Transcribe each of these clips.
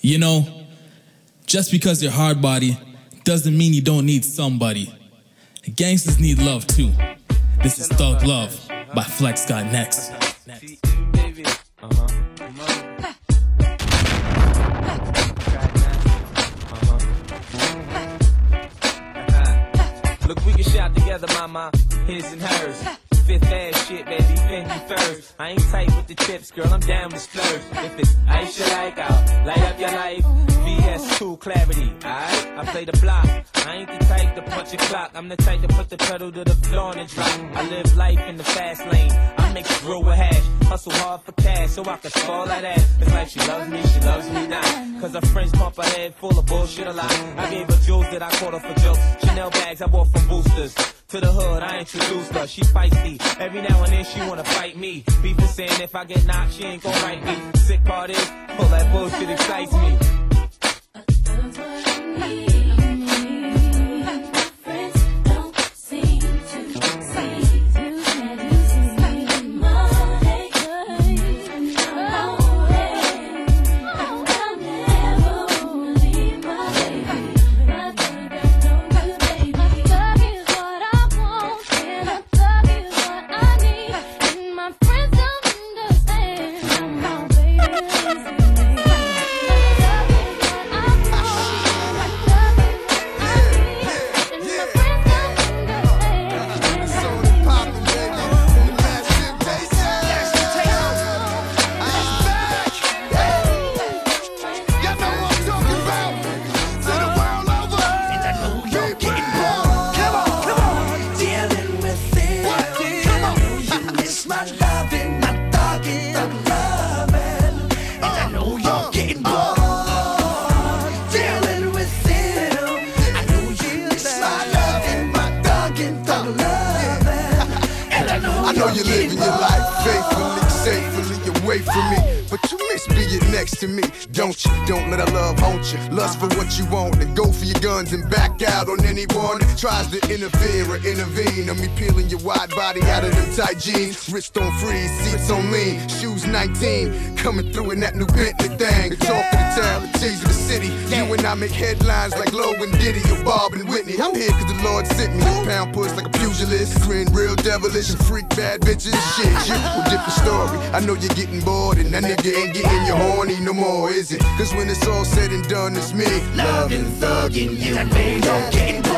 You know, just because you're hard body doesn't mean you don't need somebody. Gangsters need love too. This is Thug Love by Flex Got Next. Look, we can shout together, mama, his and hers. Fifth ass shit, baby, Fendi first. I ain't tight with the chips, girl, I'm down with splurge. If it's Aisha like out, light up your life. VS2 clarity, alright? I play the block. I ain't the type to punch a clock. I'm the type to put the pedal to the floor and drop. I live life in the fast lane. I make it grow with hash. Hustle hard for cash so I can spoil that ass. It's like she loves me, she loves me not. Cause her friends pump her head full of bullshit a lot. I gave her jewels that I caught her for jokes. Chanel bags I bought from boosters. To the hood, I introduced her. She feisty. Every now and then she wanna fight me. Beef is saying if I get knocked, she ain't gon' write me. Sick part is, all that bullshit excites me. Out of them tight jeans. Wrist on freeze, seats on lean, shoes 19. Coming through in that new Bentley thing. The talk of the town, the tease of the city. You and I make headlines like Low and Diddy or Bob and Whitney. I'm here cause the Lord sent me. Pound push like a pugilist. Grin real devilish and freak bad bitches. Shit, you a different story. I know you're getting bored and that nigga ain't getting you horny no more, is it? Cause when it's all said and done, it's me. Loving, thugging you. I know you're getting Dealing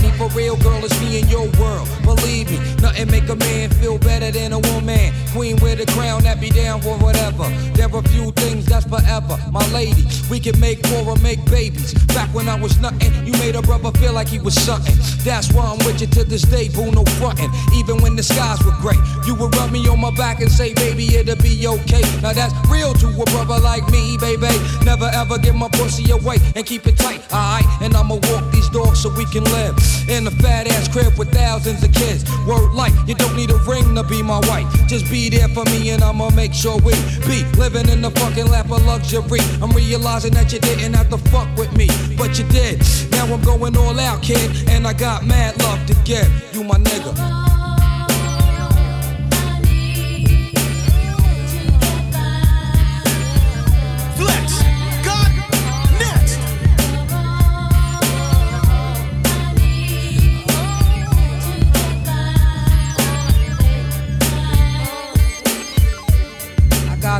For real, girl, it's me in your world. Believe me, nothing make a man feel better than a woman. Queen with a crown that be down for whatever. There are few things that's forever. My lady, we can make war or make babies. Back when I was nothing, you made a brother feel like he was something. That's why I'm with you to this day, boo, no frontin'. Even when the skies were gray, you would rub me on my back and say, baby, it'll be okay. Now that's real to a brother like me, baby. Never ever give my pussy away and keep it tight, alright? And I'ma walk these dogs so we can live in a fat ass crib with thousands of kids. Word like you don't need a ring to be my wife. Just be there for me and I'ma make sure we be living in the fucking lap of luxury. I'm realizing that you didn't have to fuck with me, but you did. Now I'm going all out, kid, and I got mad love to give. You my nigga.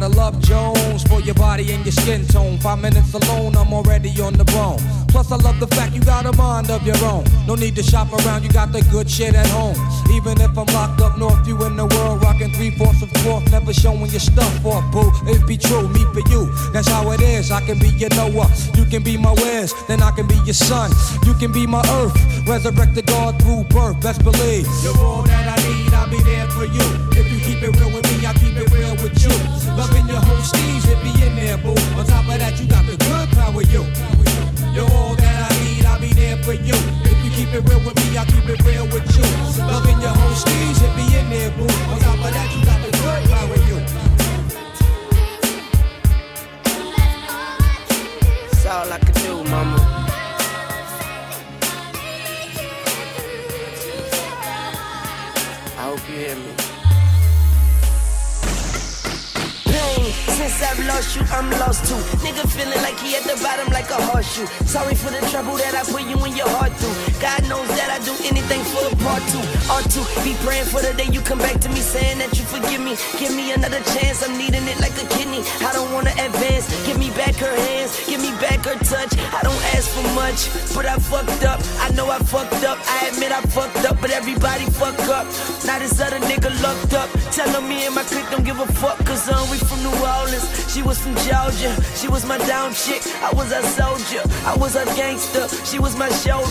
Gotta love Jones for your body and your skin tone. Five minutes alone, I'm already on the bone. Plus, I love the fact you got a mind of your own. No need to shop around, you got the good shit at home. Even if I'm locked up north, you in the world rocking three fourths of fourth, never showing your stuff off, boo. It be true, me for you. That's how it is. I can be your Noah, you can be my Wes, then I can be your sun. You can be my earth, resurrected God through birth. Best believe you're all that I need. I'll be there for you. If you keep it real with me, gangster. She was my shoulder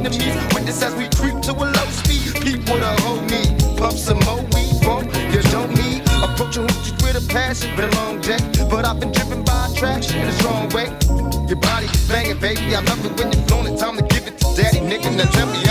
enemies. Witness as we creep to a low speed. People to hold me. Pump some more weed, bump. You don't need. Approaching hoochies with a passion. Been a long day, but I've been driven by attraction in a strong way. Your body is banging, baby. I love it when you're flown. Time to give it to daddy, nigga. Now tell me.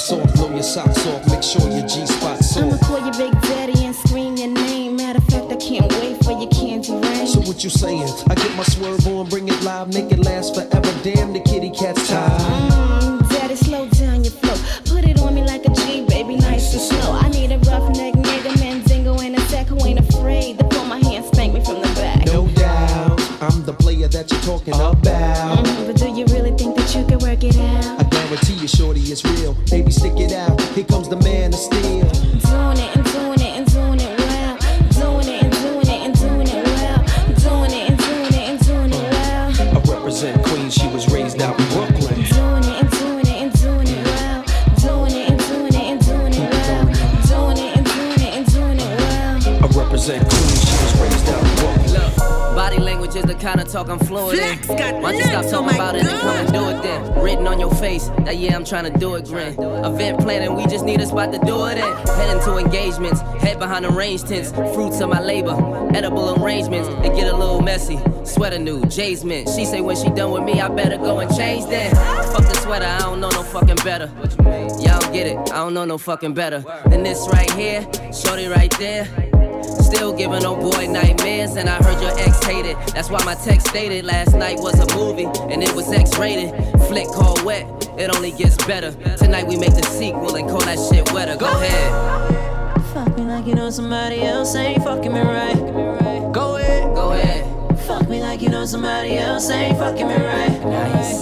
socks off, blow your socks off, make sure your G spot fruits of my labor, edible arrangements. It get a little messy. Sweater new, Jay's mint. She say when she done with me, I better go and change that. Fuck the sweater, I don't know no fucking better. Y'all get it, I don't know no fucking better than this right here, shorty right there. Still giving old boy nightmares, and I heard your ex hated. That's why my text stated last night was a movie, and it was X rated. Flick called Wet, it only gets better. Tonight we make the sequel and call that shit wetter. Go ahead like you know somebody else ain't fucking me right. Go ahead, go ahead. Fuck me like you know somebody else ain't fucking me right. Nice.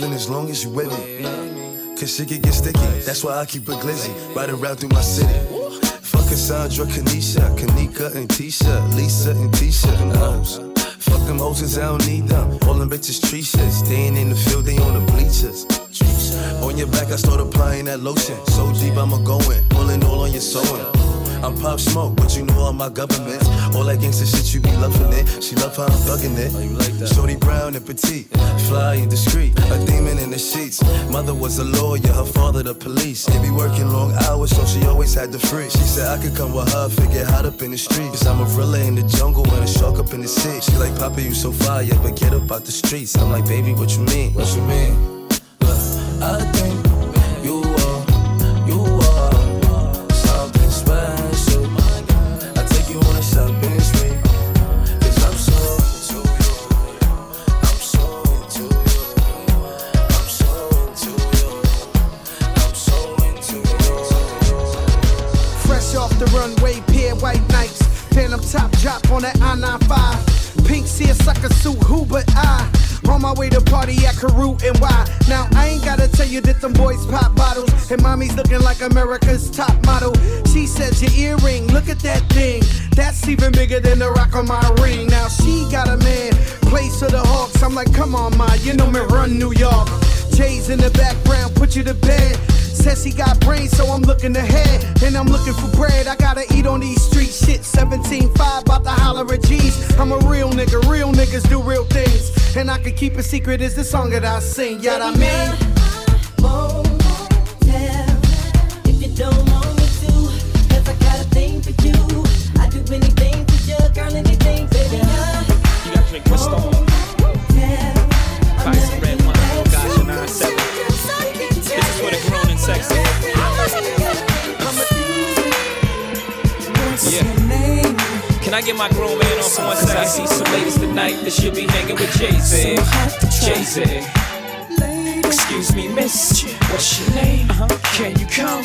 Nothing as long as you with me. Cause shit can get sticky. That's why I keep it glizzy. Riding around through my city. Fuck Cassandra, Kanisha, Kanika, and Tisha, Lisa, and Tisha, and. Fuck them hoes, I don't need them. All them bitches tree. Staying in the field, they on the bleachers. On your back, I start applying that lotion. So deep, I'ma go in. Pulling all on your sewing. I'm pop smoke, but you know all my governments. All that gangsta shit, you be loving it. She love how I'm thugging it. Oh, Shorty brown and petite, fly and discreet. A demon in the sheets. Mother was a lawyer, her father the police. They be working long hours, so she always had the free. She said I could come with her, figure hot up in the streets. Cuz i'm a gorilla in the jungle and a shark up in the sea. She like, Papa, you so fire, but get up out the streets. I'm like, baby, what you mean? What you mean? Look, I think bigger than the rock on my ring. Now she got a man, place of the Hawks. I'm like, come on, ma, you know me run New York. Jay's in the background, put you to bed. Says he got brains, so I'm looking ahead. And I'm looking for bread. I gotta eat on these streets. Shit, 17.5, about to holler at G's. I'm a real nigga, real niggas do real things. And I can keep a secret, is the song that I sing. Yeah, I mean. My grown man on for one second? I see some ladies tonight that should be hanging with Jay Z. Jay Z. Excuse me, miss. What's your name? Can you come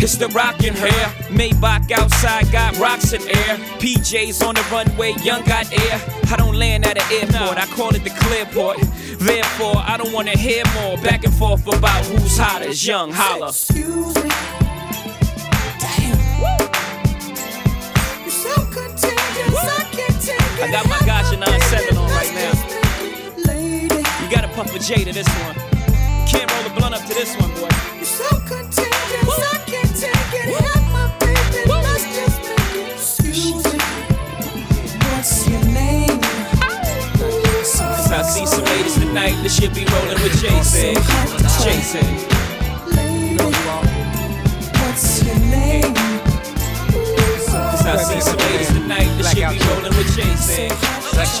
It's the rockin' hair. Maybach outside got rocks in air. PJs on the runway, young got air. I don't land at an airport, I call it the clearport. Therefore, I don't wanna hear more back and forth about who's hotter. Young holla. Excuse me. You're so contagious, I can't take I got my Gotcha 9-7 on right now. You gotta puff a J to this one. Can't roll a blunt up to this one, boy. You're so contagious, see some ladies tonight that should be rolling with Jay-Z. Jay-Z. What's your name? Cause I see some ladies tonight that should be rolling with Jay-Z.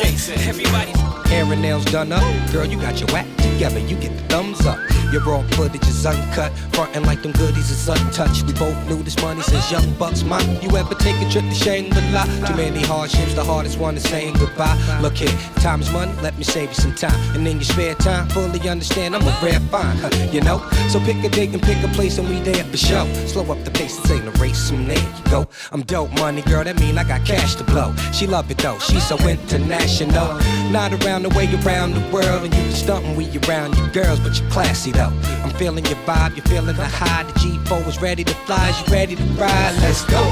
Jay-Z. Everybody. Hair and nails done up. Girl, you got your act together. You get the thumbs up. Your raw footage is uncut, frontin' like them goodies is untouched. We both knew this money since young bucks. Ma, you ever take a trip to Shangri-La? Too many hardships, the hardest one is saying goodbye. Look here, time is money, let me save you some time. And in your spare time, fully understand I'm a rare find, huh, you know? So pick a date and pick a place and we there for show. Slow up the pace, this ain't a race, and there you go. I'm dope money, girl, that mean I got cash to blow. She love it though, she's so international. Not around the way around the world, and you can stuntin' we around your girls, but you're classy I'm feeling your vibe, you're feeling the high. The G4 is ready to fly, you ready to ride? Let's go.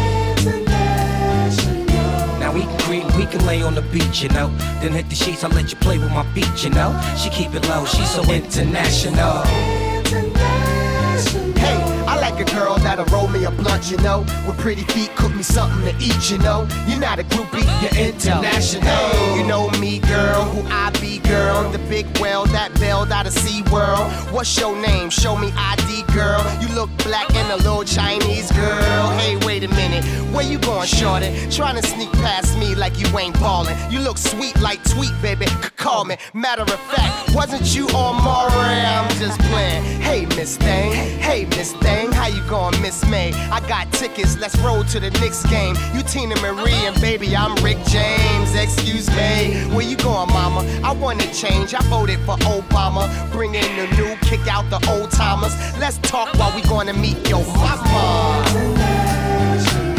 Now we can creep, we can lay on the beach, you know. Then hit the sheets, I'll let you play with my feet, you know. She keep it low, she's so international. Hey, like a girl that'll roll me a blunt, you know. With pretty feet, cook me something to eat, you know. You're not a groupie, you're international. You know me, girl, who I be, girl. The big whale that bailed out of Sea World. What's your name? Show me ID, girl. You look black and a little Chinese girl. Hey, wait a minute, where you going, shorty? Trying to sneak past me like you ain't ballin'. You look sweet like tweet, baby. Call me. Matter of fact, wasn't you on Maury? I'm just playing. Hey, Miss Thing. Hey, Miss Thing. How you going, Miss May? I got tickets. Let's roll to the Knicks game. You Teena Marie and baby, I'm Rick James. Excuse me. Where you going, mama? I want to change. I voted for Obama. Bring in the new, kick out the old timers. Let's talk while we gonna meet your mama.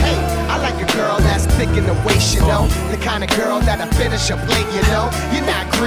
Hey, I like a girl that's thick in the waist, you know. The kind of girl that'll finish a plate, you know. You're not greedy,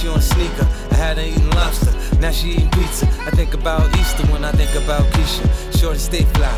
She on sneaker. I had her eating lobster, now she eating pizza. I think about Easter when I think about Keisha. Shorty stay fly,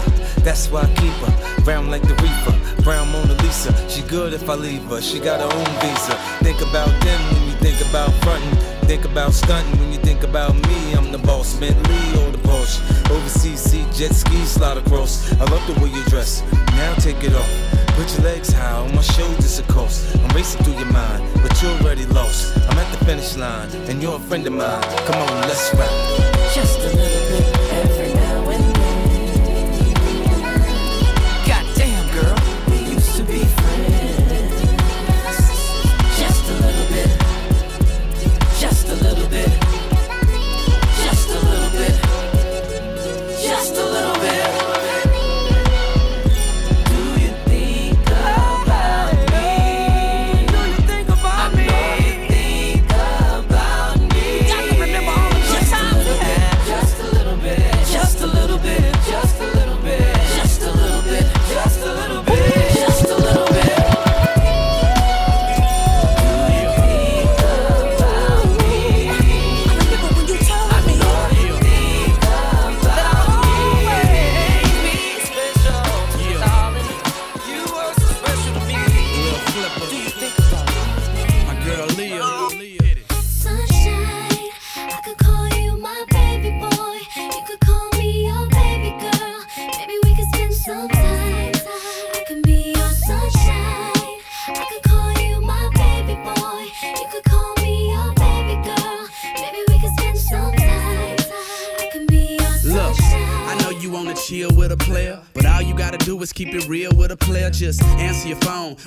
that's why I keep her. Brown like the reefer, brown Mona Lisa. She good if I leave her, she got her own visa. Think about them when you think about frontin'. Think about stunting when you think about me. I'm the boss, Bentley or the Porsche. Overseas, see jet ski slide across. I love the way you dress. Now take it off. Put your legs high on my shoulders, of course. I'm racing through your mind, but you're already lost. I'm at the finish line, and you're a friend of mine. Come on, let's ride. Just a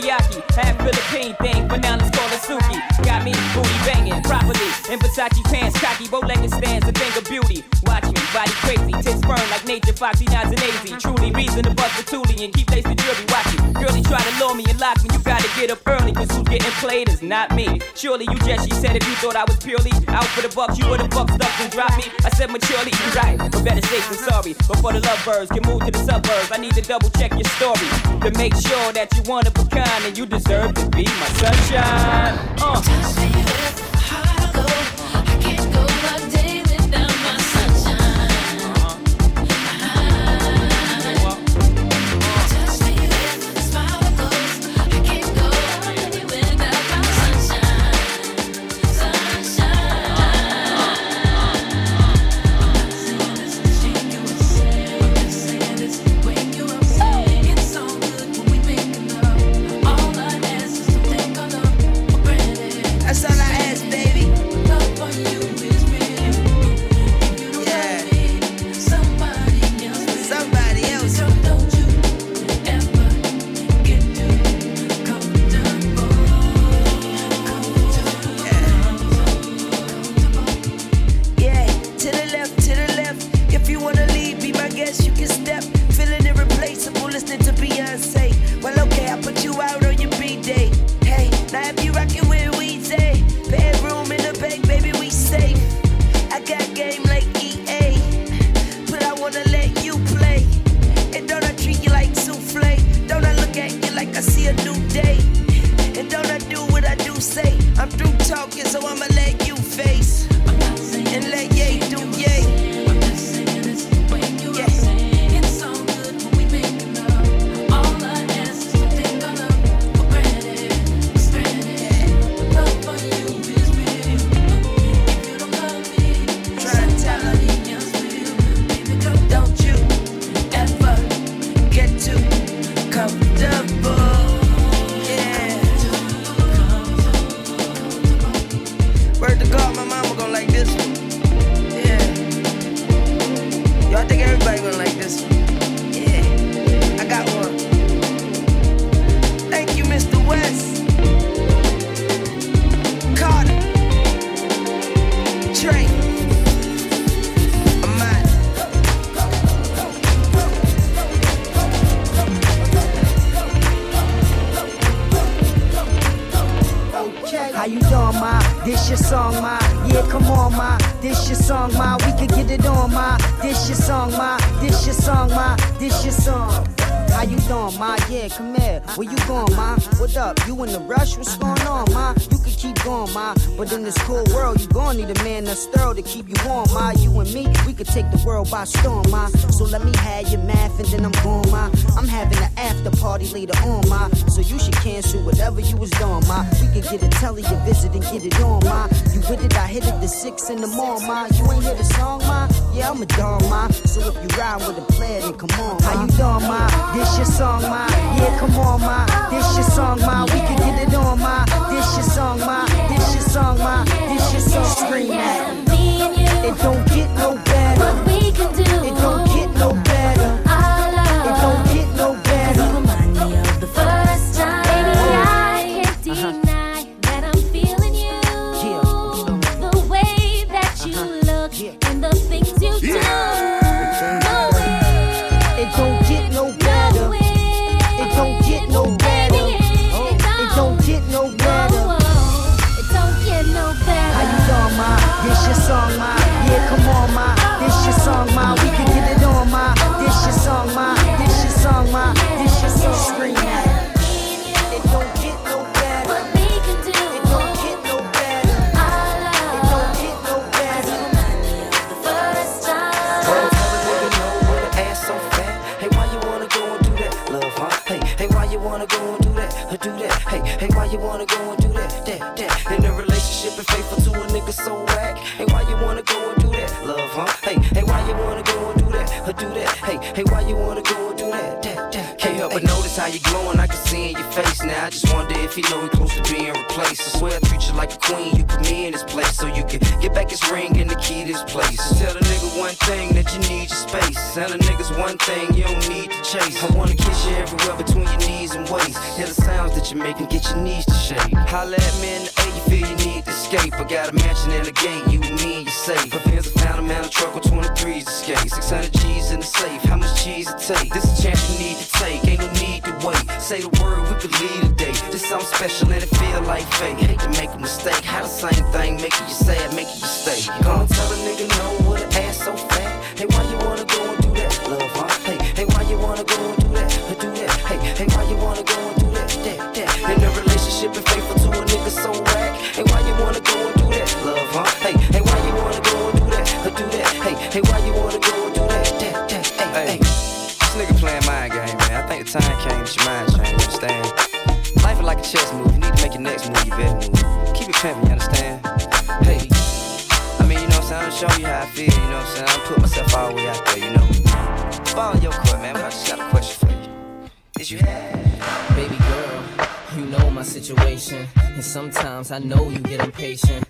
Miyaki. Half Philippine thing, but now let's call it Suki. Got me booty banging properly. In Versace pants, cocky, bow-legged stands, a thing of beauty. Watch me, body crazy, tits burn like nature, foxy, nods and easy. Truly reason to bust the toolie and keep lace the jury. Watch you, girlie try to lure me and lock me. You gotta get up early, cause who's getting played is not me. Surely you just, she said, if you thought I was purely out for the bucks, you would've fucked up and dropped me. I said maturely, you right, but better safe than sorry. Before the lovebirds can move to the suburbs, I need to double check your story to make sure that you one of and you deserve to be my sunshine. Uh. By storm. So let me have your math and then I'm going, ma. I'm having an after party later on, ma. So you should cancel whatever you was doing, ma. We could get a telly a visit and get it on, ma. You with it, I hit it the six in the morning, ma. You ain't hear the song, ma? Yeah, I'm a dog, ma. So if you ride with a player, then come on, ma. How you doing, ma? This your song, ma. Yeah, come on, ma. This your song, ma. We could get it on, ma. This your song, ma. This your song, ma. This your song. Scream at it. Don't get no. What we can do. It don't get no face now. I just wonder if you know he close to being replaced. I swear I treat you like a queen. You put me in this place so you can get back his ring and the key to this place. Tell the nigga one thing that you need your space. Tell the niggas one thing you don't need to chase. I wanna kiss you everywhere between your knees and waist. Hear the sounds that you make and get your knees to shake. Holla at me in the A, you feel you need to escape. I got a mansion in the gate, you and me, you safe. My fans have found a man, a truck with 23s to skate. 600 G's in the safe, how much cheese it take? This a chance you need to take, ain't no something special and it feel like fate. Hate to make a mistake, how the same thing making you sad, making you stay. And tell a nigga no with an ass so fat. Hey, why you wanna go and do that, love, huh? Hey, hey, why you wanna go and do that, or do that? Hey, hey, why you wanna go and do that, that, that? In a relationship and faithful to a nigga so whack. Hey, why you wanna go and do that, love, huh? Hey, hey, why you wanna go and do that, or do that? Hey, hey, why sometimes I know you get impatient.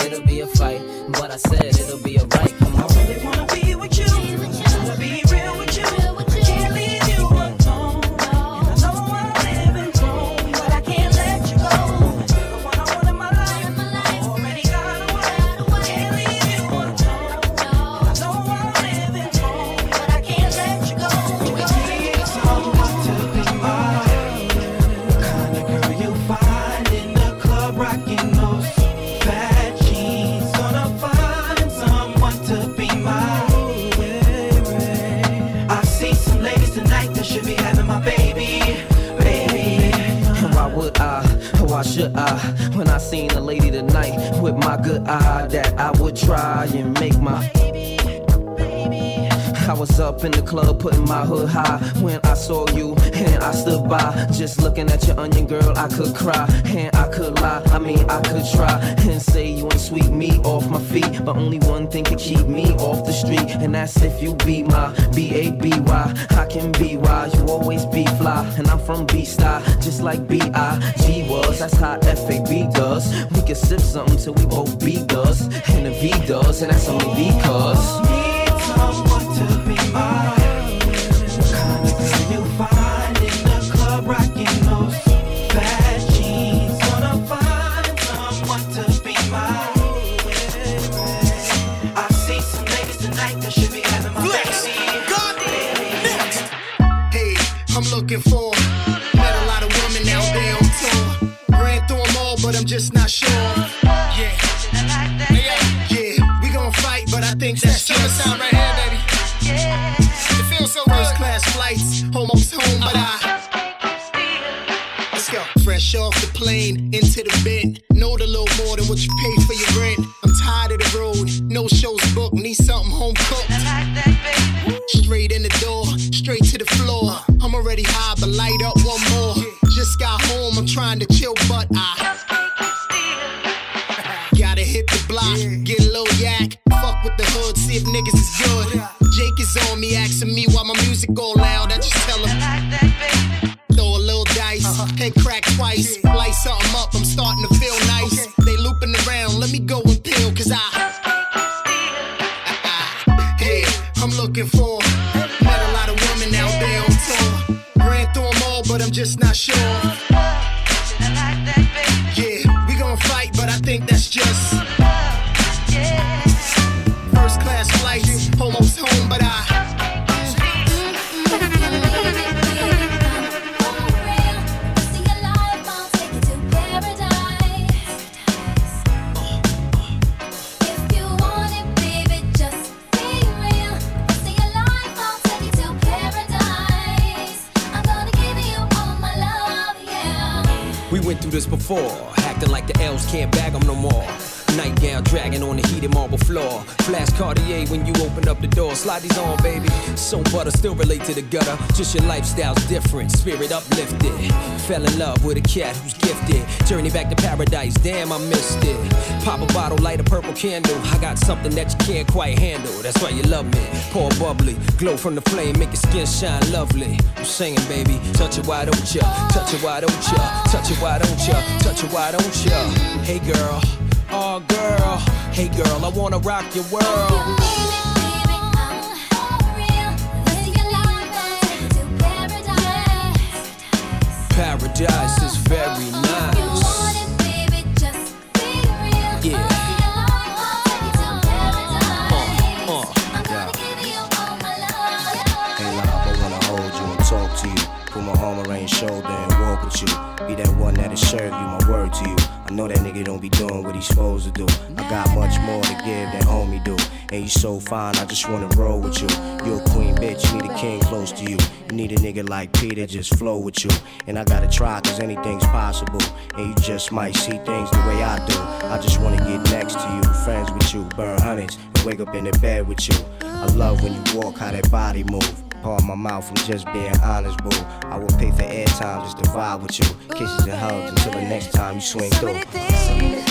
it'll be a fight. But I said it'll be alright. Come on. I really wanna be with you. I? When I seen a lady tonight with my good eye that I would try and make my I was up in the club putting my hood high when I saw you and I stood by just looking at your onion girl I could cry. And I could lie I mean I could try and say you ain't sweep me off my feet but only one thing could keep me off the street and that's if you be my B-A-B-Y I can be why you always be fly and I'm from Bed-Stuy just like B-I-G was. That's how F-A-B does. We can sip something till we both be does and the V does and that's only because be mine. With a cat who's gifted. Journey back to paradise. Damn, I missed it. Pop a bottle, light a purple candle. I got something that you can't quite handle. That's why you love me. Pour bubbly. Glow from the flame. Make your skin shine lovely. I'm singing, baby. Touch it, why don't ya? Touch it, why don't ya? Touch it, why don't ya? Touch it, why don't ya? Hey, girl. Oh, girl. Hey, girl, I wanna rock your world. So fine, I just wanna roll with you. You a queen bitch, you need a king close to you. You need a nigga like Peter, just flow with you. And I gotta try, cause anything's possible. And you just might see things the way I do. I just wanna get next to you, friends with you, burn hundreds, and wake up in the bed with you. I love when you walk, how that body move. Part my mouth from just being honest, boo. I will pay for airtime just to vibe with you. Kisses and hugs until the next time you swing through.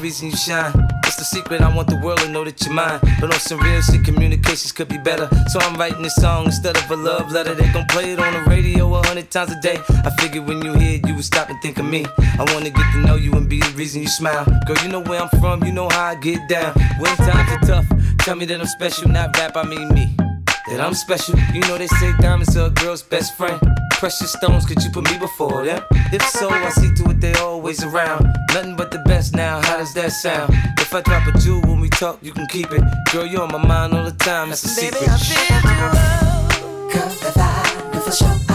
reason you shine. It's the secret, I want the world to know that you're mine. But on some real shit, communications could be better. So I'm writing this song instead of a love letter. They gon' play it on the radio a hundred times a day. I figured when you hear it, you would stop and think of me. I wanna get to know you and be the reason you smile. Girl, you know where I'm from, you know how I get down. When times are tough, tell me that I'm special, not rap, I mean me. That I'm special, you know they say diamonds are a girl's best friend. Precious stones, could you put me before them? If so, I see to it they always around. Nothing but the best now, how does that sound? If I drop a jewel when we talk, you can keep it. Girl, you're on my mind all the time, that's a secret. Girl, if I knew for sure I'd have you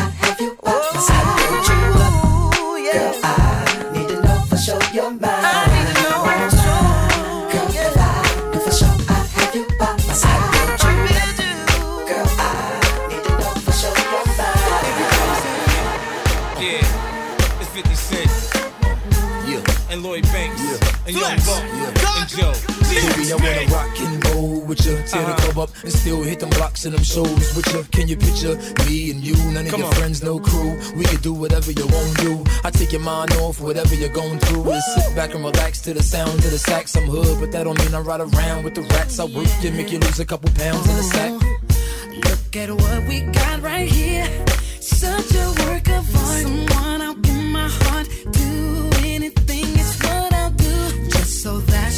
Baby, I wanna rock and roll with you. Tear the club up and still hit them blocks and them shows with you. Can you picture me and you? None of Come your on. friends, no crew. We can do whatever you want to do. I take your mind off whatever you're going through. And sit back and relax to the sound of the sax. I'm hood, but that don't mean I ride around with the rats. I work you, make you lose a couple pounds in the sack. Oh, look at what we got right here. Such a work of art. Someone I'll give my heart. Do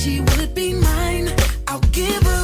she would be mine. I'll give her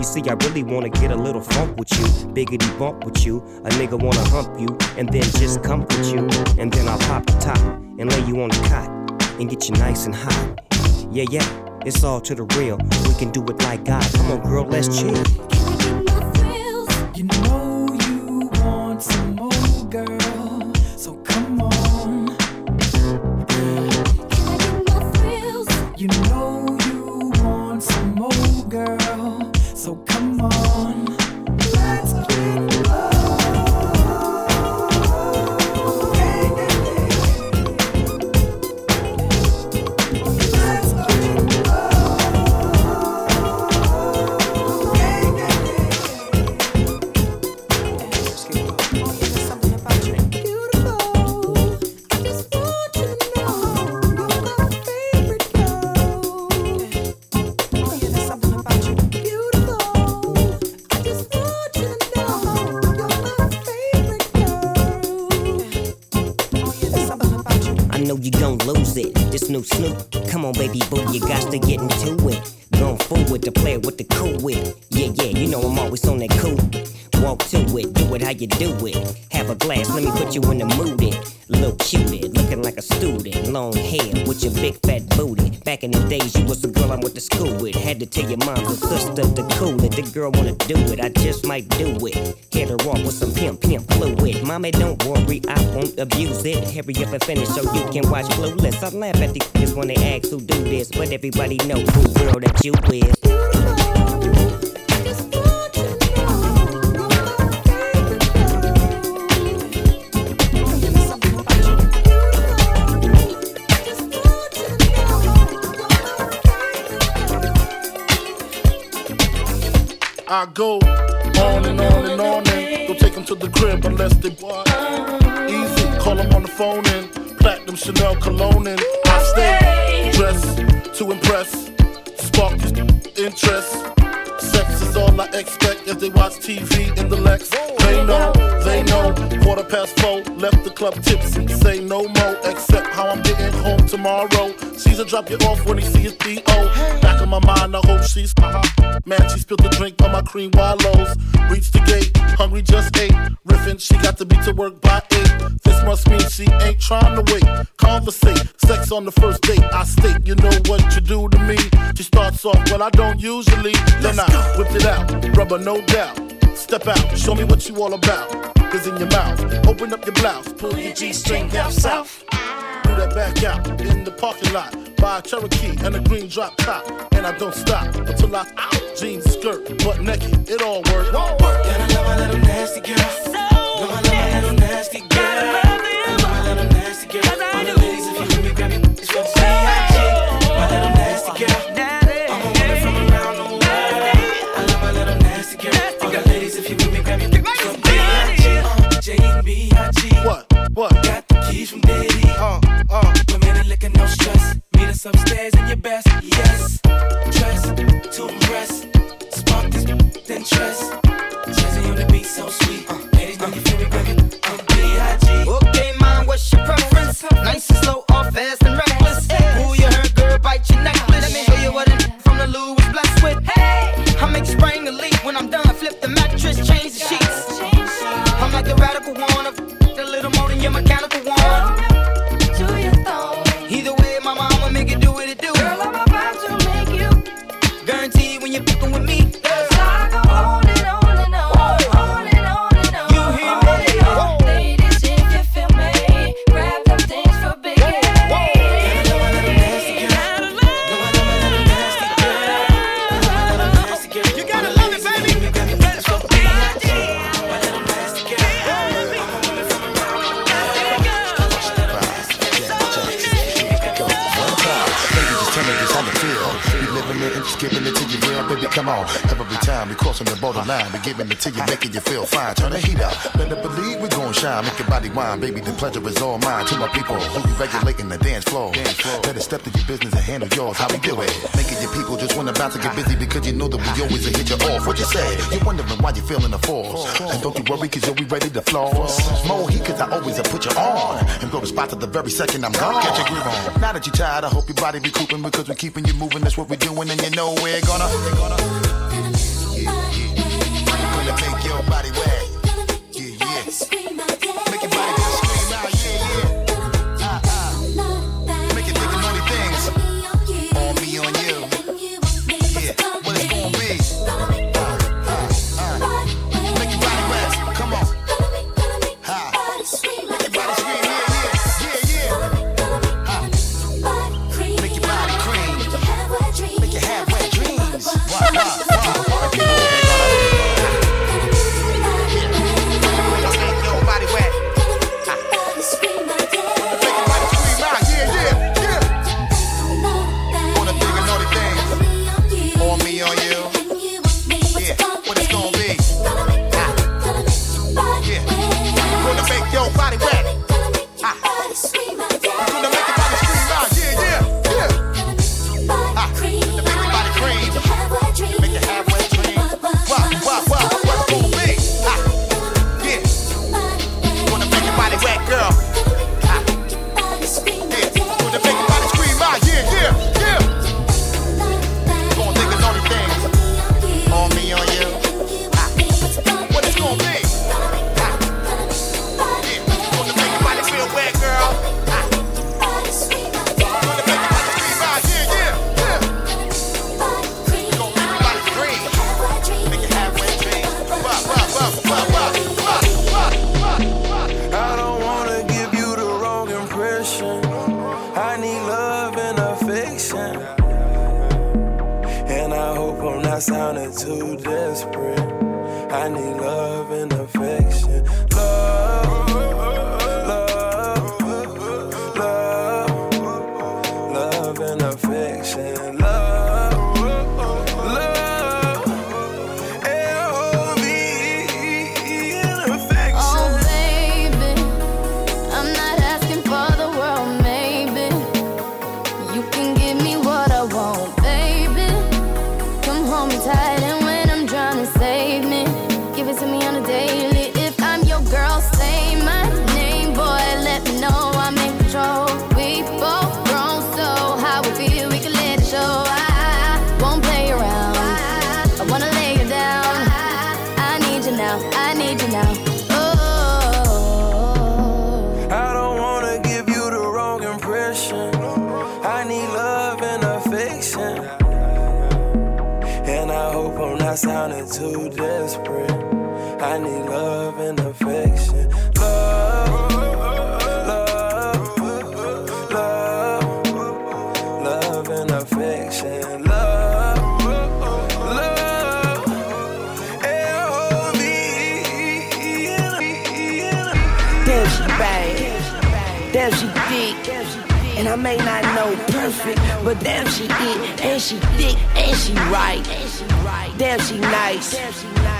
You see, I really wanna get a little funk with you, biggity bump with you. A nigga wanna hump you and then just comfort you. And then I'll pop the top and lay you on the cot and get you nice and hot. Yeah, yeah, it's all to the real. We can do it like God. Come on, girl, let's chill. You know Finish so you can watch Clueless. I laugh at the kids when they ask who do this, but everybody know who girl that you is. Out, rubber, no doubt. Step out, show me what you all about. Cause in your mouth, open up your blouse, pull your G string down south. Do that back out in the parking lot. Buy a Cherokee and a green drop top. And I don't stop until I out. Jeans, skirt, butt naked, it all work. Won't work. Gotta love my little nasty girl. Love my, love my little nasty girl. Love my little nasty girl. All the ladies, upstairs your baby. The pleasure is all mine. To my people who be regulating the dance floor. Better step to your business and handle yours. How we do it? Making your people just wanna bounce and get busy because you know that we always hit you off. What you say? You're wondering why you're feeling the force. And don't you worry, cause you'll be ready to floss. More heat, cause I always have put you on. And go to spot to the very second I'm gone. Get your groove on. Now that you're tired, I hope your body be cooping because we're keeping you moving. That's what we're doing. and you know we're gonna. Yeah, hope I'm not sounding too desperate. I need love and affection. Love, love, love, love and affection. Love, love, L-O-V-E. Damn, she bad. Damn, she thick. And I may not know perfect, but damn, she it. And she thick, and she right. Damn, she nice.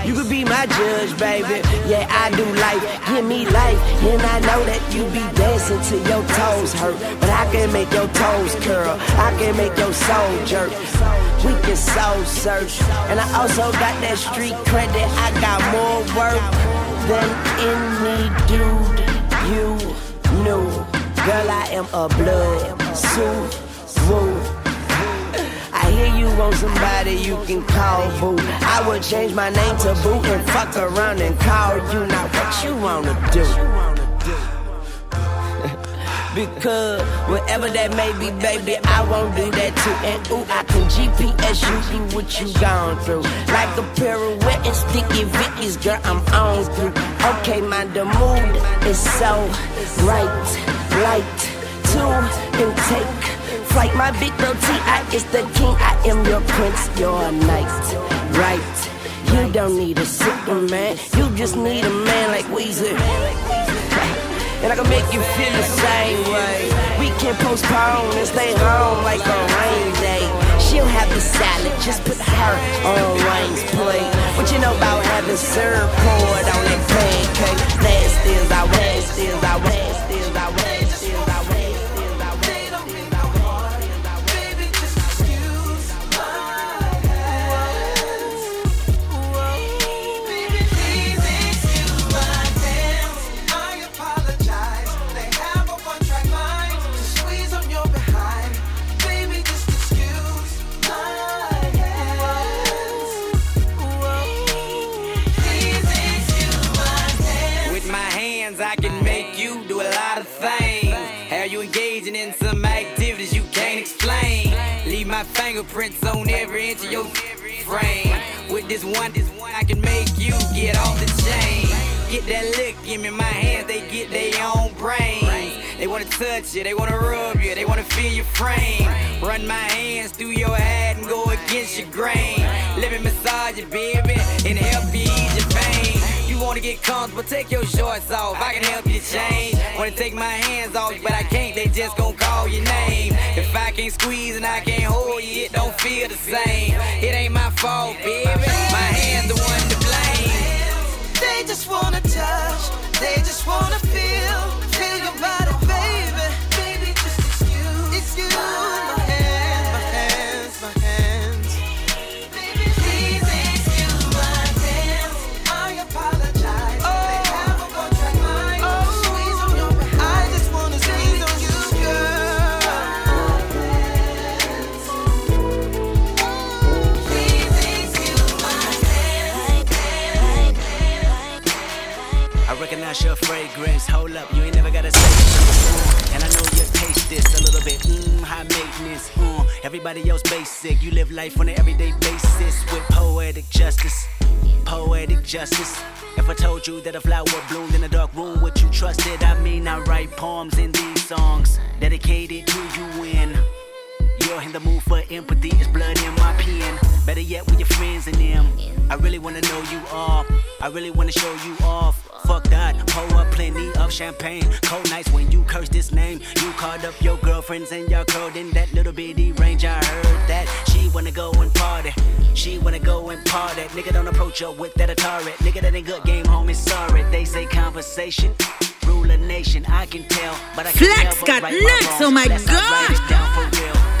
You could be my judge, baby. Yeah, I do life. Give me life. And I know that you be dancing till your toes hurt. But I can make your toes curl. I can make your soul jerk. We can soul search. And I also got that street credit. I got more work than any dude you knew. Girl, I am a blood Subaru. I hear you want somebody you can call boo. I would change my name to boo and fuck around and call you. Now what you wanna do? Because whatever that may be, baby, I won't do that too. And ooh, I can GPS you through what you gone through. Like a pirouette and sticky Vicky's, girl, I'm on through. Okay, my the mood is so right, light to intake. Flight, my big bro T.I. is the king. I am your prince, your knight, right? You don't need a Superman, you just need a man like Weezy. And I can make you feel the same way. We can postpone and stay home like a rain day. She'll have the salad, just put her on Wayne's plate. What you know about having syrup poured on that pancake? Last is I last is I last is I in some activities you can't explain. Leave my fingerprints on every inch of your frame. With this one, this one, I can make you get off the chain. Get that look give me, my hands, they get their own brains. They wanna touch you, they wanna rub you, they wanna feel your frame. Run my hands through your head and go against your grain. Let me massage you, baby, and help you ease. You wanna get comfortable, take your shorts off. I can help you change. Wanna take my hands off, but I can't, they just gon' call your name. If I can't squeeze and I can't hold you, it don't feel the same. It ain't my fault, baby. My hands the one to blame. They just wanna touch, they just wanna feel, feel your body, baby. Baby, just it's you, Recognize your fragrance. Hold up, you ain't never gotta say it. And I know you taste this a little bit. Mmm, high maintenance. Mm, everybody else basic. You live life on an everyday basis with poetic justice. Poetic justice. If I told you that a flower bloomed in a dark room, would you trust it? I mean, I write poems in these songs dedicated to you when you're in the mood for empathy. It's blood in my pen. Better yet, with your friends and them. I really wanna know you all. I really wanna show you off. Fuck that, pour up plenty of champagne. Cold nights when you curse this name. You called up your girlfriends and y'all curled in that little bitty range. I heard that she wanna go and party. She wanna go and party. Nigga don't approach her with that Atari. Nigga that ain't good game, homie. Sorry, they say conversation. Rule a nation, I can tell, but I can't Flex got right nuts, oh my unless I write it God.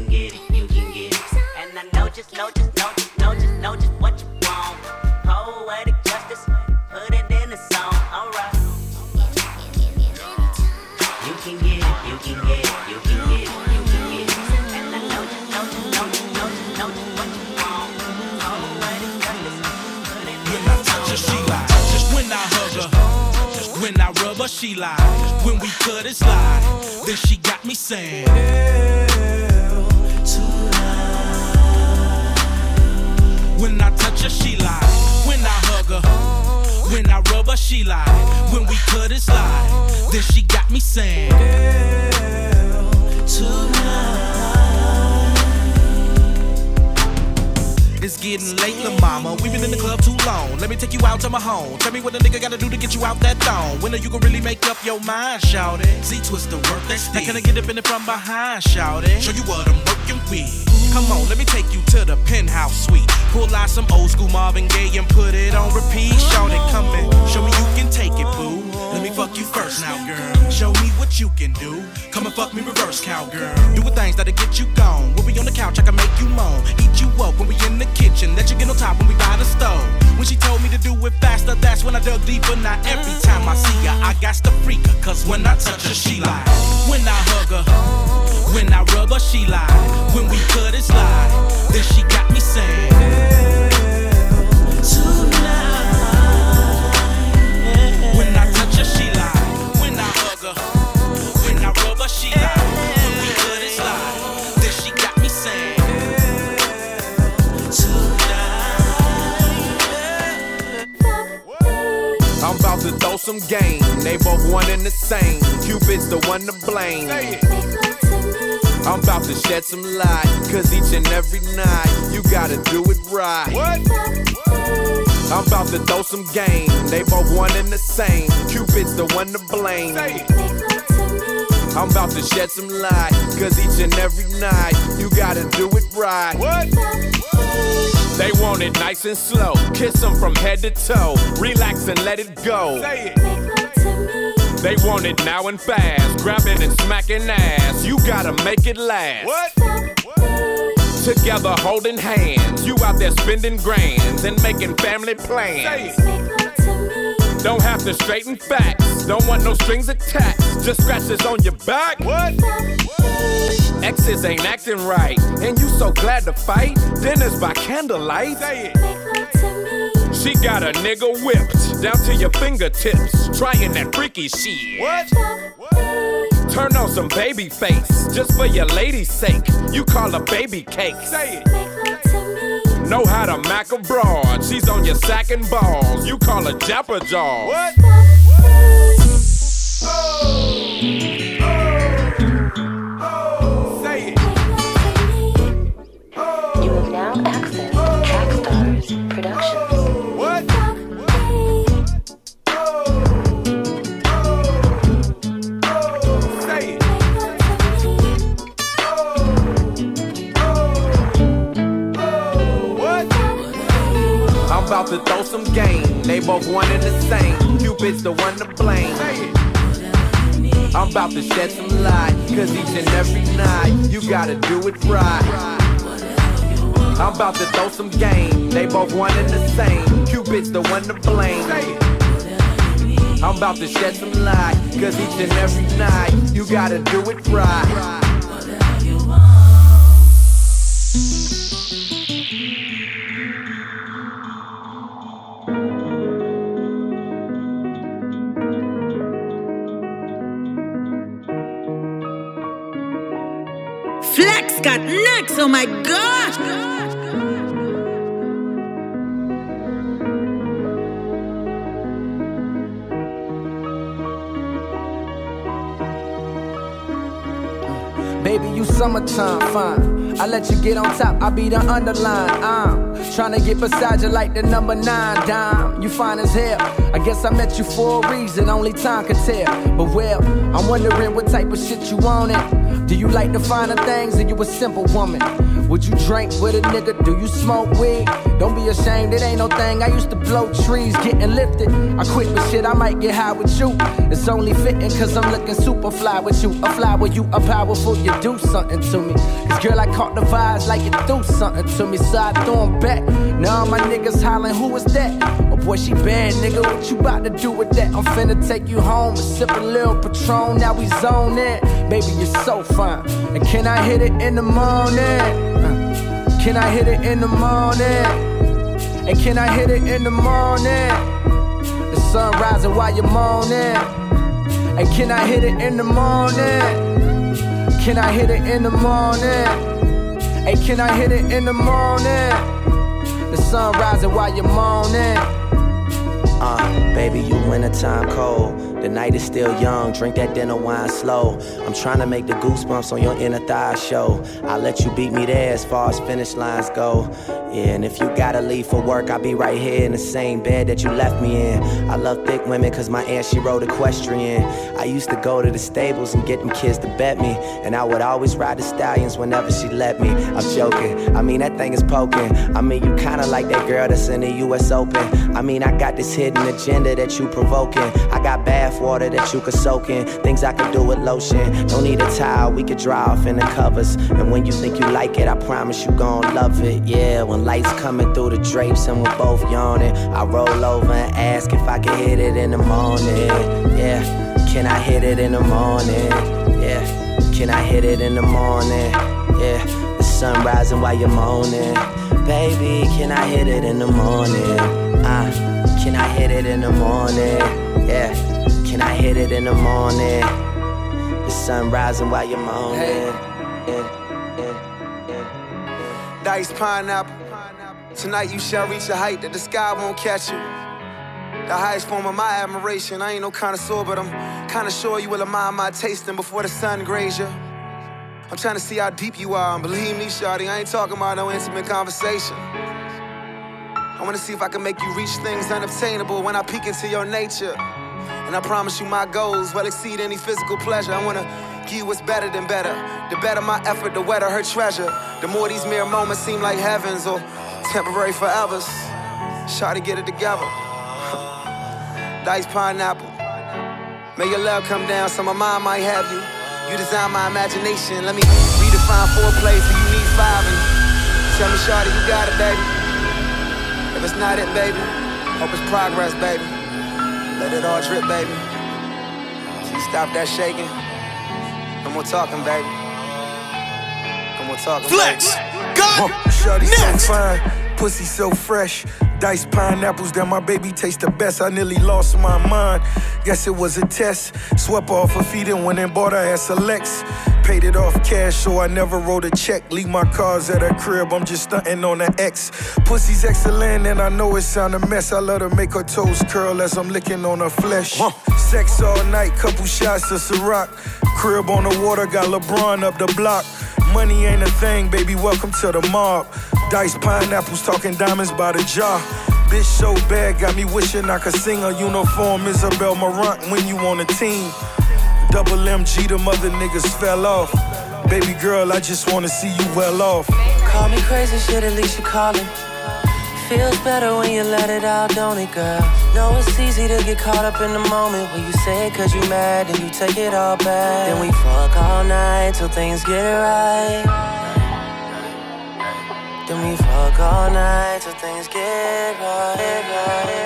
just, know just, know just, know just, know just what you want. Poetic justice, put it in the song, alright. You can get it, you can get it, you can get it, you can get. And I know just, know just, know just, know just, what you want. It she lie. Just when I hug her, just when I rub her, she lie. When we cut it slide, then she got me saying. She lie. When I hug her, when I rub her, she lie. When we cut it slide, then she got me saying. It's getting late, lil' mama. We've been in the club too long. Let me take you out to my home. Tell me what a nigga gotta do to get you out that thong. When are you gonna really make up your mind, shout it? See, twist the work that's Now can I get up in it from behind, shout it? Show you what I'm working with. Come on, let me take you to the penthouse suite. Pull out some old school Marvin Gaye and put it on repeat. Shout it, come in. Show me you can take it, boo. Let me fuck you first now, girl. Show me what you can do. Come and fuck me reverse, cowgirl. Doing things that'll get you gone. We'll be on the couch, I can make you moan. Eat you up when we in the kitchen. You get on top when we by the stove. When she told me to do it faster, that's when I dug deeper. Now every time I see her, I got to freak her. Cause when I touch her, she lie. When I hug her, when I rub her, she lie. When we cut it slide, then she the one to blame. I'm about to shed some light, cause each and every night you gotta do it right. What? I'm about to throw some game. They both one and the same. Cupid's the one to blame. I'm about to shed some light, cause each and every night you gotta do it right. What? They want it nice and slow. Kiss them from head to toe. Relax and let it go. They want it now and fast. Grabbing and smacking ass. You gotta make it last. What? Together holding hands. You out there spending grands and making family plans. Don't have to straighten facts. Don't want no strings attached. Just scratches on your back. What? Exes ain't acting right. And you so glad to fight. Dinners by candlelight. Say it. She got a nigga whipped down to your fingertips. Trying that freaky shit. What? Turn on some Babyface. Just for your lady's sake. You call her baby cake. Say it. Know how to mac a broad. She's on your sack and balls. You call her Japper Jaw. What? You about to throw some game. They both one and the same. Cupid's the one to blame. I'm about to shed some light. Cause each and every night, you gotta do it right. I'm about to throw some game. They both one and the same. Cupid's the one to blame. I'm about to shed some light. Cause each and every night, you gotta do it right. Oh my gosh! Baby, you summertime fine. I let you get on top, I be the underline. I'm trying to get beside you like the number nine dime. You fine as hell. I guess I met you for a reason, only time can tell. But well, I'm wondering what type of shit you want it. Do you like the finer things or you a simple woman? Would you drink with a nigga? Do you smoke weed? Don't be ashamed, it ain't no thing. I used to blow trees, getting lifted. I quit, but shit, I might get high with you. It's only fitting cause I'm looking super fly with you. A fly with you, a powerful, you do something to me. Cause girl, I caught the vibes like you do something to me. So I threw 'em back. Now my niggas hollering, who is that? Oh boy, she bad, nigga. What you about to do with that? I'm finna take you home and sip a little Patron. Now we zone in. Baby, you're so fine. And can I hit it in the morning? Uh, Can I hit it in the morning? And can I hit it in the morning? The sun rising while you're moaning. And can I hit it in the morning? Can I hit it in the morning? Hey, can I hit it in the morning? The sun rising while you're moaning. Uh, baby, you wintertime cold. The night is still young, drink that dinner wine slow. I'm trying to make the goosebumps on your inner thigh show. I'll let you beat me there as far as finish lines go. Yeah, and if you gotta leave for work, I'll be right here in the same bed that you left me in. I love thick women cause my aunt, she rode equestrian. I used to go to the stables and get them kids to bet me. And I would always ride the stallions whenever she let me. I'm joking, I mean, that thing is poking. I mean, you kinda like that girl that's in the US Open. I mean, I got this hidden agenda that you provoking. I got bath water that you could soak in. Things I could do with lotion. Don't need a towel, we could dry off in the covers. And when you think you like it, I promise you gon' love it. Yeah, when lights coming through the drapes and we're both yawning, I roll over and ask if I can hit it in the morning. Yeah, can I hit it in the morning? Yeah, can I hit it in the morning? Yeah, the sun rising while you're moaning. Baby, can I hit it in the morning? Uh, can I hit it in the morning? Yeah, can I hit it in the morning? The sun rising while you're moaning. Dice pineapple. Tonight you shall reach a height that the sky won't catch you. The highest form of my admiration. I ain't no connoisseur, but I'm kinda sure you will admire my tasting before the sun graze you. I'm trying to see how deep you are, and believe me, Shawty, I ain't talking about no intimate conversation. I wanna see if I can make you reach things unobtainable when I peek into your nature. And I promise you my goals will exceed any physical pleasure. I wanna give you what's better than better. The better my effort, the wetter her treasure. The more these mere moments seem like heavens or temporary forevers. Shawty, get it together. Dice pineapple. May your love come down so my mind might have you. You design my imagination. Let me redefine foreplay so you need five. And tell me, Shawty, you got it, baby. If it's not it, baby, hope it's progress, baby. Let it all drip, baby. Stop that shaking. No more talking, baby. No more talking. Flex. God. Shorty so fine, pussy so fresh. Diced pineapples that my baby taste the best. I nearly lost my mind. Guess it was a test. Swept off her feet and went and bought her ass a Lex. Paid it off cash, so I never wrote a check. Leave my cars at her crib, I'm just stunting on the X. Pussy's excellent, and I know it sound a mess. I let her make her toes curl as I'm licking on her flesh. Sex all night, couple shots of Ciroc. Crib on the water, got LeBron up the block. Money ain't a thing, baby, welcome to the mob. Diced pineapples, talking diamonds by the jar. Bitch so bad, got me wishing I could sing a uniform Isabel Marant when you on a team. Double MG, the mother niggas fell off. Baby girl, I just wanna see you well off. Call me crazy shit, at least you calling. Feels better when you let it out, don't it, girl? Know it's easy to get caught up in the moment when you say it cause you mad and you take it all back. Then we fuck all night till things get right. Then we fuck all night till things get right.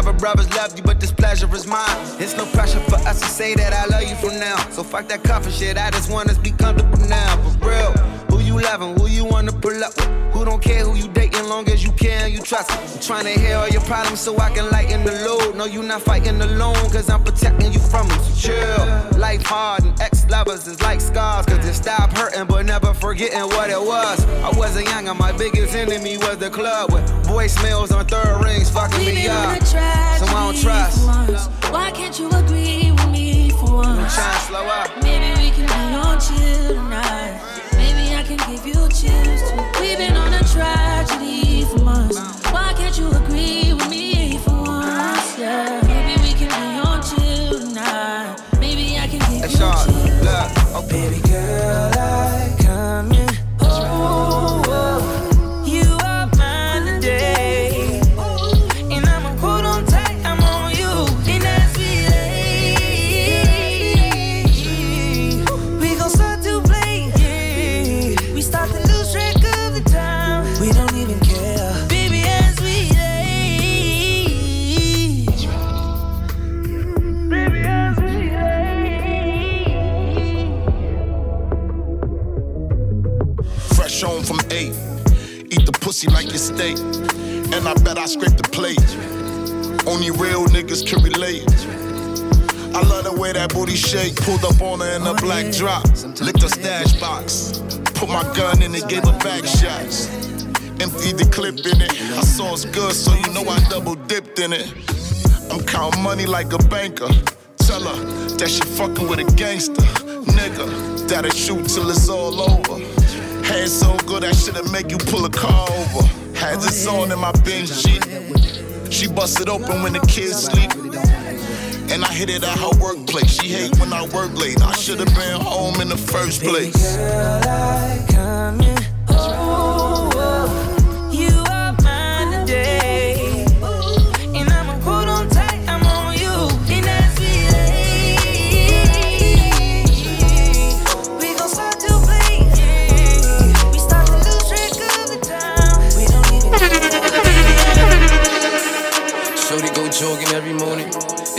Other brothers love you, but this pleasure is mine. It's no pressure for us to say that I love you from now. So fuck that comfort shit. I just want us to be comfortable now. For real. Who you loving? Who you wanna pull up with? Who don't care who you dating, long as you care and you trust. I'm trying to hear all your problems so I can lighten the load. No, you not fighting alone, cause I'm protecting you from them. So chill. Life hard and ex lovers is like scars, cause they stop hurting but never forgetting what it was. I wasn't young and my biggest enemy was the club with voicemails on third rings fucking me up. So I don't trust. once. Why can't you agree with me for once? trying to slow up. Maybe we can be on chill tonight. Maybe I can give you chills too. We've been on a tragedy for months. Why can't you agree with me for once? Yeah. Maybe we can be on chill tonight. Maybe I can give That's you all. chills. Look, oh baby girl, Pussy like it's steak. And I bet I scrape the plate. Only real niggas can relate. I love the way that booty shake. Pulled up on her in a black drop. Licked her stash box. Put my gun in it, gave her back shots. Emptied the clip in it. I saw it's good, so you know I double dipped in it. I'm counting money like a banker. Tell her that she fucking with a gangster. Nigga, that'll shoot till it's all over. Head so good, that shit'll make you pull a car over. Had this on in my Benz Jeep. She busted open when the kids sleep. And I hit it at her workplace. She hate when I work late. I should've been home in the first place. Girl, I come in. Oh, oh, oh.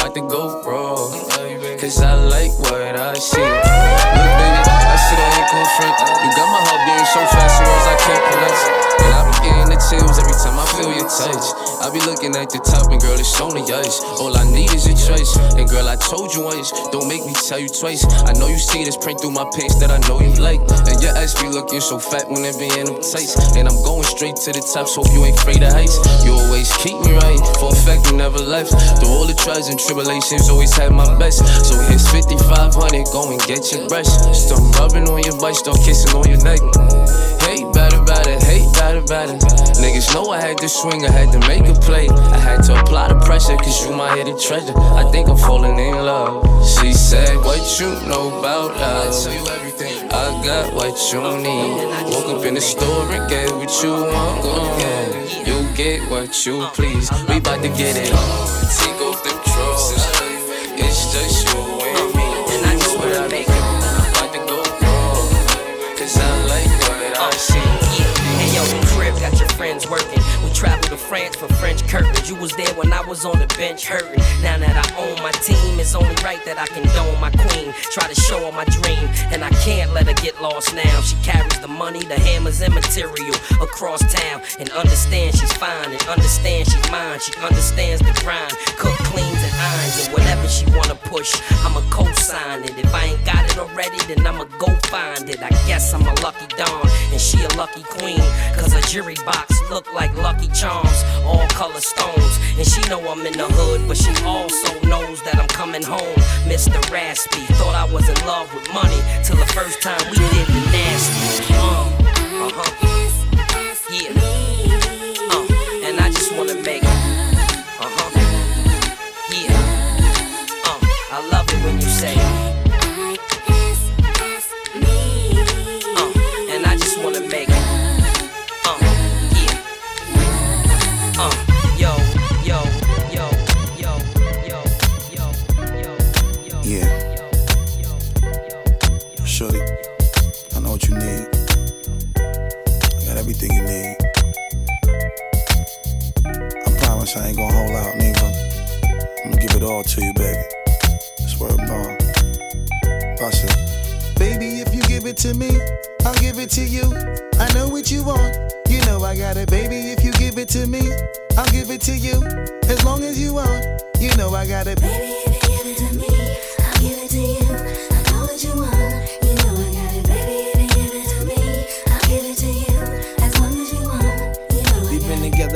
I'm about to go raw. Cause I like what I see. Look, baby, I said I ain't gon' front. You got my heart beating so fast, so words I can't pronounce. And I be getting the chills every time I feel your touch. I be looking at the top, and girl, it's only us. All I need is your choice. And girl, I told you once, don't make me tell you twice. I know you see this print through my pants that I know you like. And your ass be looking so fat when it be in them tights. And I'm going straight to the top, so hope you ain't afraid of heights. You always keep me right, for a fact you never left. Through all the trials and tribulations, always had my best. So here's 5500, go and get your brush. Start rubbing on your butt, start kissing on your neck. Hate better, better. Niggas know I had to swing, I had to make a play. I had to apply the pressure, cause you my hidden treasure. I think I'm falling in love. She said, What you know about us? I tell you everything. I got what you need. Woke up in the store and get what you want. Uh, you get what you please. We bout to get it. Take off the drawers. It's just you. And friends working. We traveled to France for French curtains. You was there when I was on the bench hurting. Now that I own my team, it's only right that I condone my queen. Try to show her my dream, and I can't let her get lost now. She carries the money, the hammers, and material across town. And understand she's fine, and understand she's mine. She understands the grind. Cook, cleans, and irons, and whatever she wanna push, I'ma co-sign it. If I ain't got it already, then I'ma go find it. I guess I'm a lucky dawn, and she a lucky queen. Cause her jury box look like Lucky Charms, all color And she know I'm in the hood, but she also knows that I'm coming home. Mr. Raspy, thought I was in love with money till the first time we did the nasty. Um, uh-huh. Yeah. Promise I ain't gonna hold out neither. I'm gonna give it all to you, baby. Swear bond. Bust it. Baby, if you give it to me, I'll give it to you. I know what you want. You know I got it, baby. If you give it to me, I'll give it to you. As long as you want, you know I got it. Baby,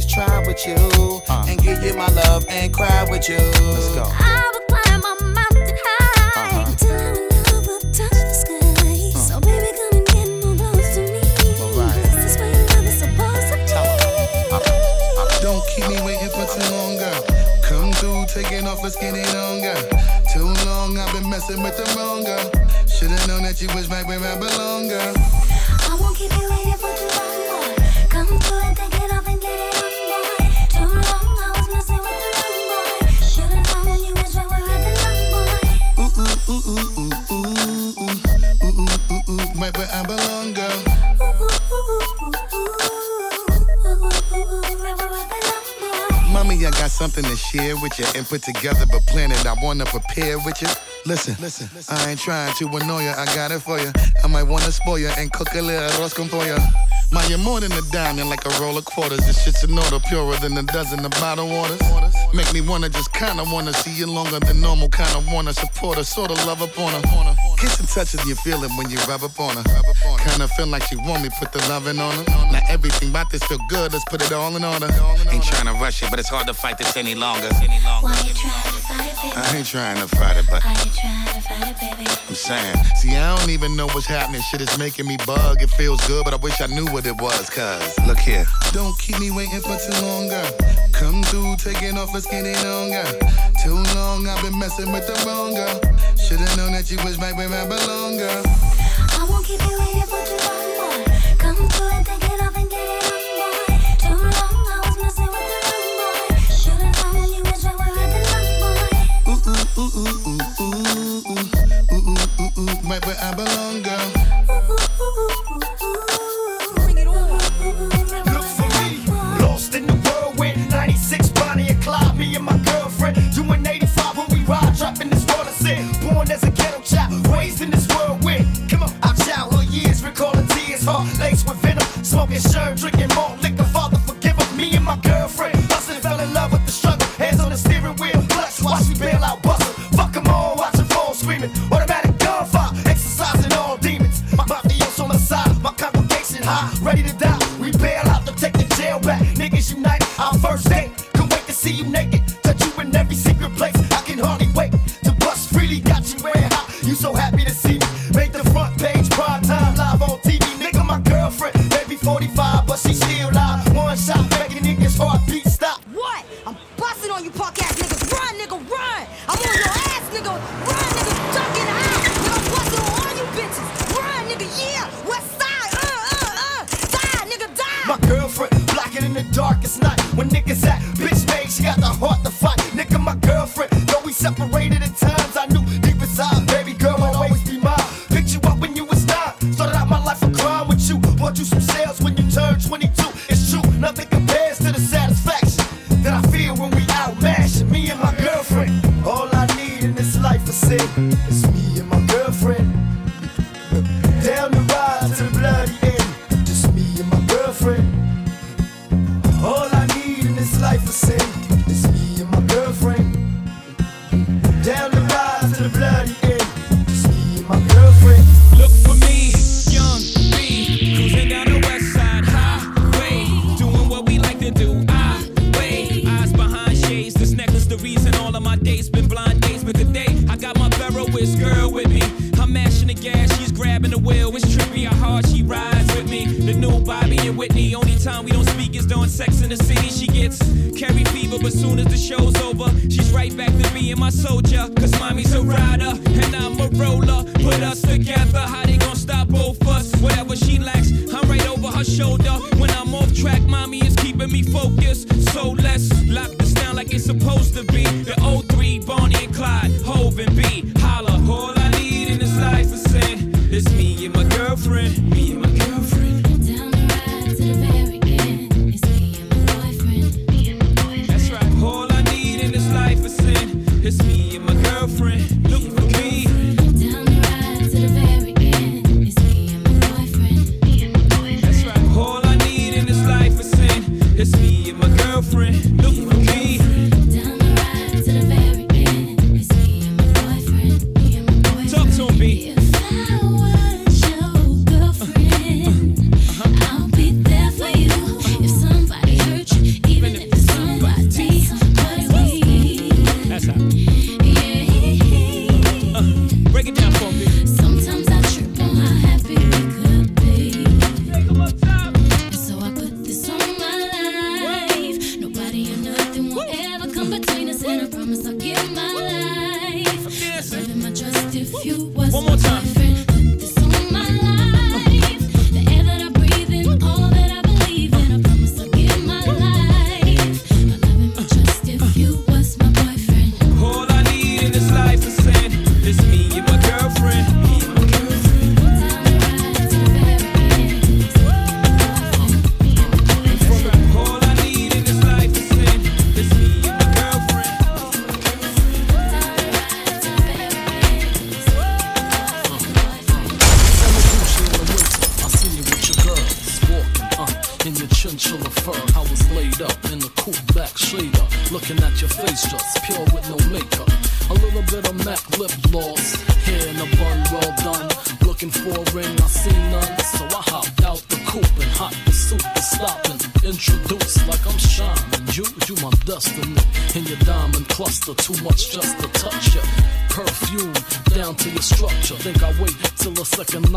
always try with you uh. and give you my love and cry with you. Let's go. I climb a mountain high till our love will touch the sky. Uh. So baby, come and to me. This is where your love is supposed to be. Don't keep me waiting for too long, girl. Come through, taking off, on, girl. Too long, I've been messing with the wrong girl. Should've known that you was right where I belong, girl. I won't keep you waiting for too long. Come through and take it off and get it. Right I got something to share with you and put together, but planning I wanna prepare with you. Listen, listen, I ain't trying to annoy ya, I got it for ya. I might wanna spoil ya and cook a little arroz con pollo. Man, you're more than a diamond, like a roll of quarters. This shit's an order, purer than a dozen of bottled waters. Make me wanna just kinda wanna see you longer than normal, kinda wanna support her, sorta love upon her. Kissing touches you feel it when you rub up on her. Kinda feel like she want me, put the loving on her. Now everything about this feel good, let's put it all in order. Ain't trying to rush it, but it's hard to fight this any longer. Any longer. I ain't trying to fight it, but. I'm saying, see, I don't even know what's happening. Shit is making me bug. It feels good, but I wish I knew what it was. Cause, look here. Don't keep me waiting for too long, girl. Come through, taking off, let's get it on, girl. Too long, I've been messing with the wrong girl. Should've known that you was right where I belong, girl. I won't keep you waiting for too long. right where I belong, girl. gets carry fever, but soon as the show's over, she's right back to being my soldier. Cause mommy's a rider and I'm a roller. Put us together, how they gonna stop both us? Whatever she lacks, I'm right over her shoulder. When I'm off track, mommy is keeping me focused. So let's lock this down like it's supposed to be. The old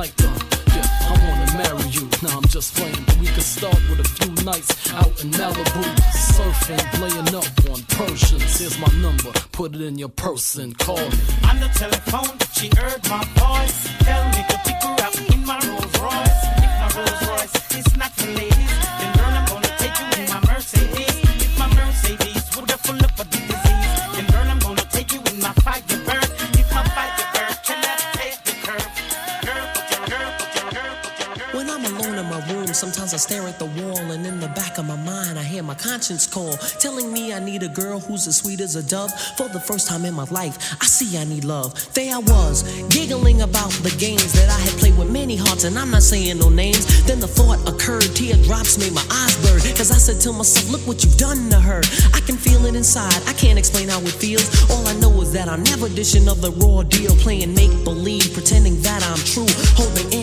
the second. Yeah, I wanna marry you. Now I'm just playing, but we could start with a few nights out in Malibu, surfing, laying up on Persians. Here's my number, put it in your purse and call me. On the telephone, she heard my voice. Tell me to pick her up in my Rolls Royce. If my Rolls Royce is not for ladies, at the wall, and in the back of my mind, I hear my conscience call, telling me I need a girl who's as sweet as a dove. For the first time in my life, I see I need love. There I was, giggling about the games that I had played with many hearts, and I'm not saying no names. Then the thought occurred, teardrops made my eyes blur, cause I said to myself, Look what you've done to her. I can feel it inside, I can't explain how it feels. All I know is that I'm never dishing of the raw deal, playing make believe, pretending that I'm true. Holding in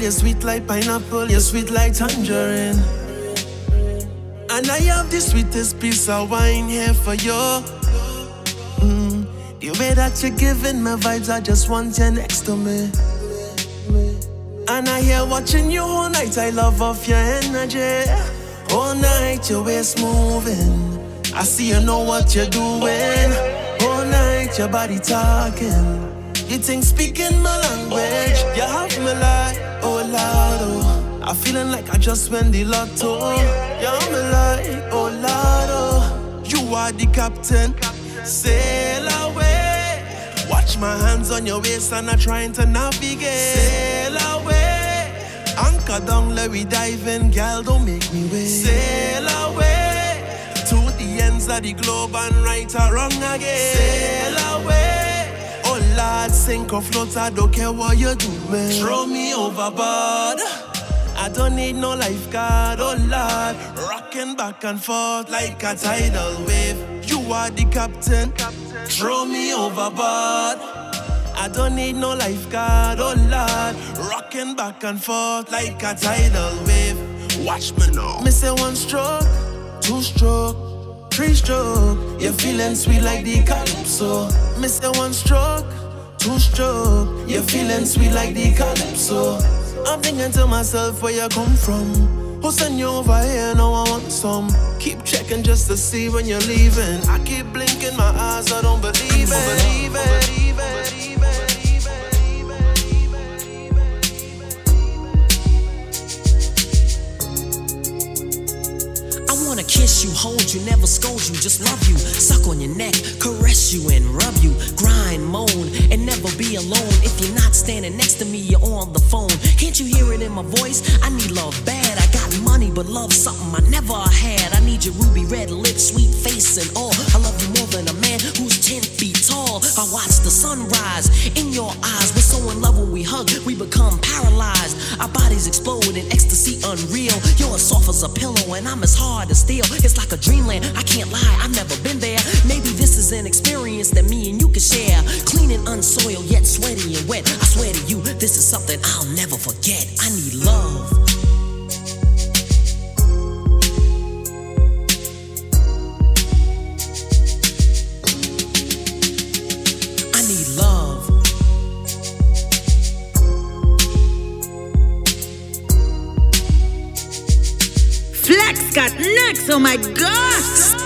You're sweet like pineapple, you're sweet like tangerine. And I have the sweetest piece of wine here for you. Mm, the way that you're giving me vibes, I just want you next to me. And I hear watching you all night, I love off your energy. All night, your waist moving. I see you know what you're doing. All night, your body talking. You think speaking my language, you have me like, oh Lord, oh. I feeling like I just won the lotto. Have me like, oh Lord, oh. You are the captain, sail away. Watch my hands on your waist and I'm trying to navigate. Sail away, anchor down, let me dive in, girl, don't make me wait. Sail away to the ends of the globe and right or wrong again. Sail away. Oh sink or float, I don't care what you do, man. Throw me overboard. I don't need no lifeguard, oh Lord. Rocking back and forth like a tidal wave. You are the captain. Throw me overboard. I don't need no lifeguard, oh Lord. Rocking back and forth like a tidal wave. Watch me now. Me say one stroke, two stroke, three stroke. You're feeling sweet like the calypso. Me say one stroke, two stroke. You're feeling sweet like the calypso. I'm thinking to myself where you come from. Who send you over here? Now I want some. Keep checking just to see when you're leaving. I keep blinking my eyes, I don't believe it. Believe it. Believe it. Kiss you, hold you, never scold you, just love you, suck on your neck, caress you and rub you, grind, moan, and never be alone. If you're not standing next to me, you're on the phone. Can't you hear it in my voice? I need love bad. I got money, but love something I never had. I need your ruby red lips, sweet face, and all. I love you more than a man who's 10 feet tall. I watch the sunrise in your eyes. We're so in love when we hug, we become paralyzed. Our bodies explode in ecstasy unreal. You're as soft as a pillow, and I'm as hard as steel. It's like a dreamland. I can't lie, I've never been there. Maybe this is an experience that me and you can share. Clean and unsoiled, yet sweaty and wet. I swear to you, this is something I'll never forget. I need love. Got next, oh my gosh!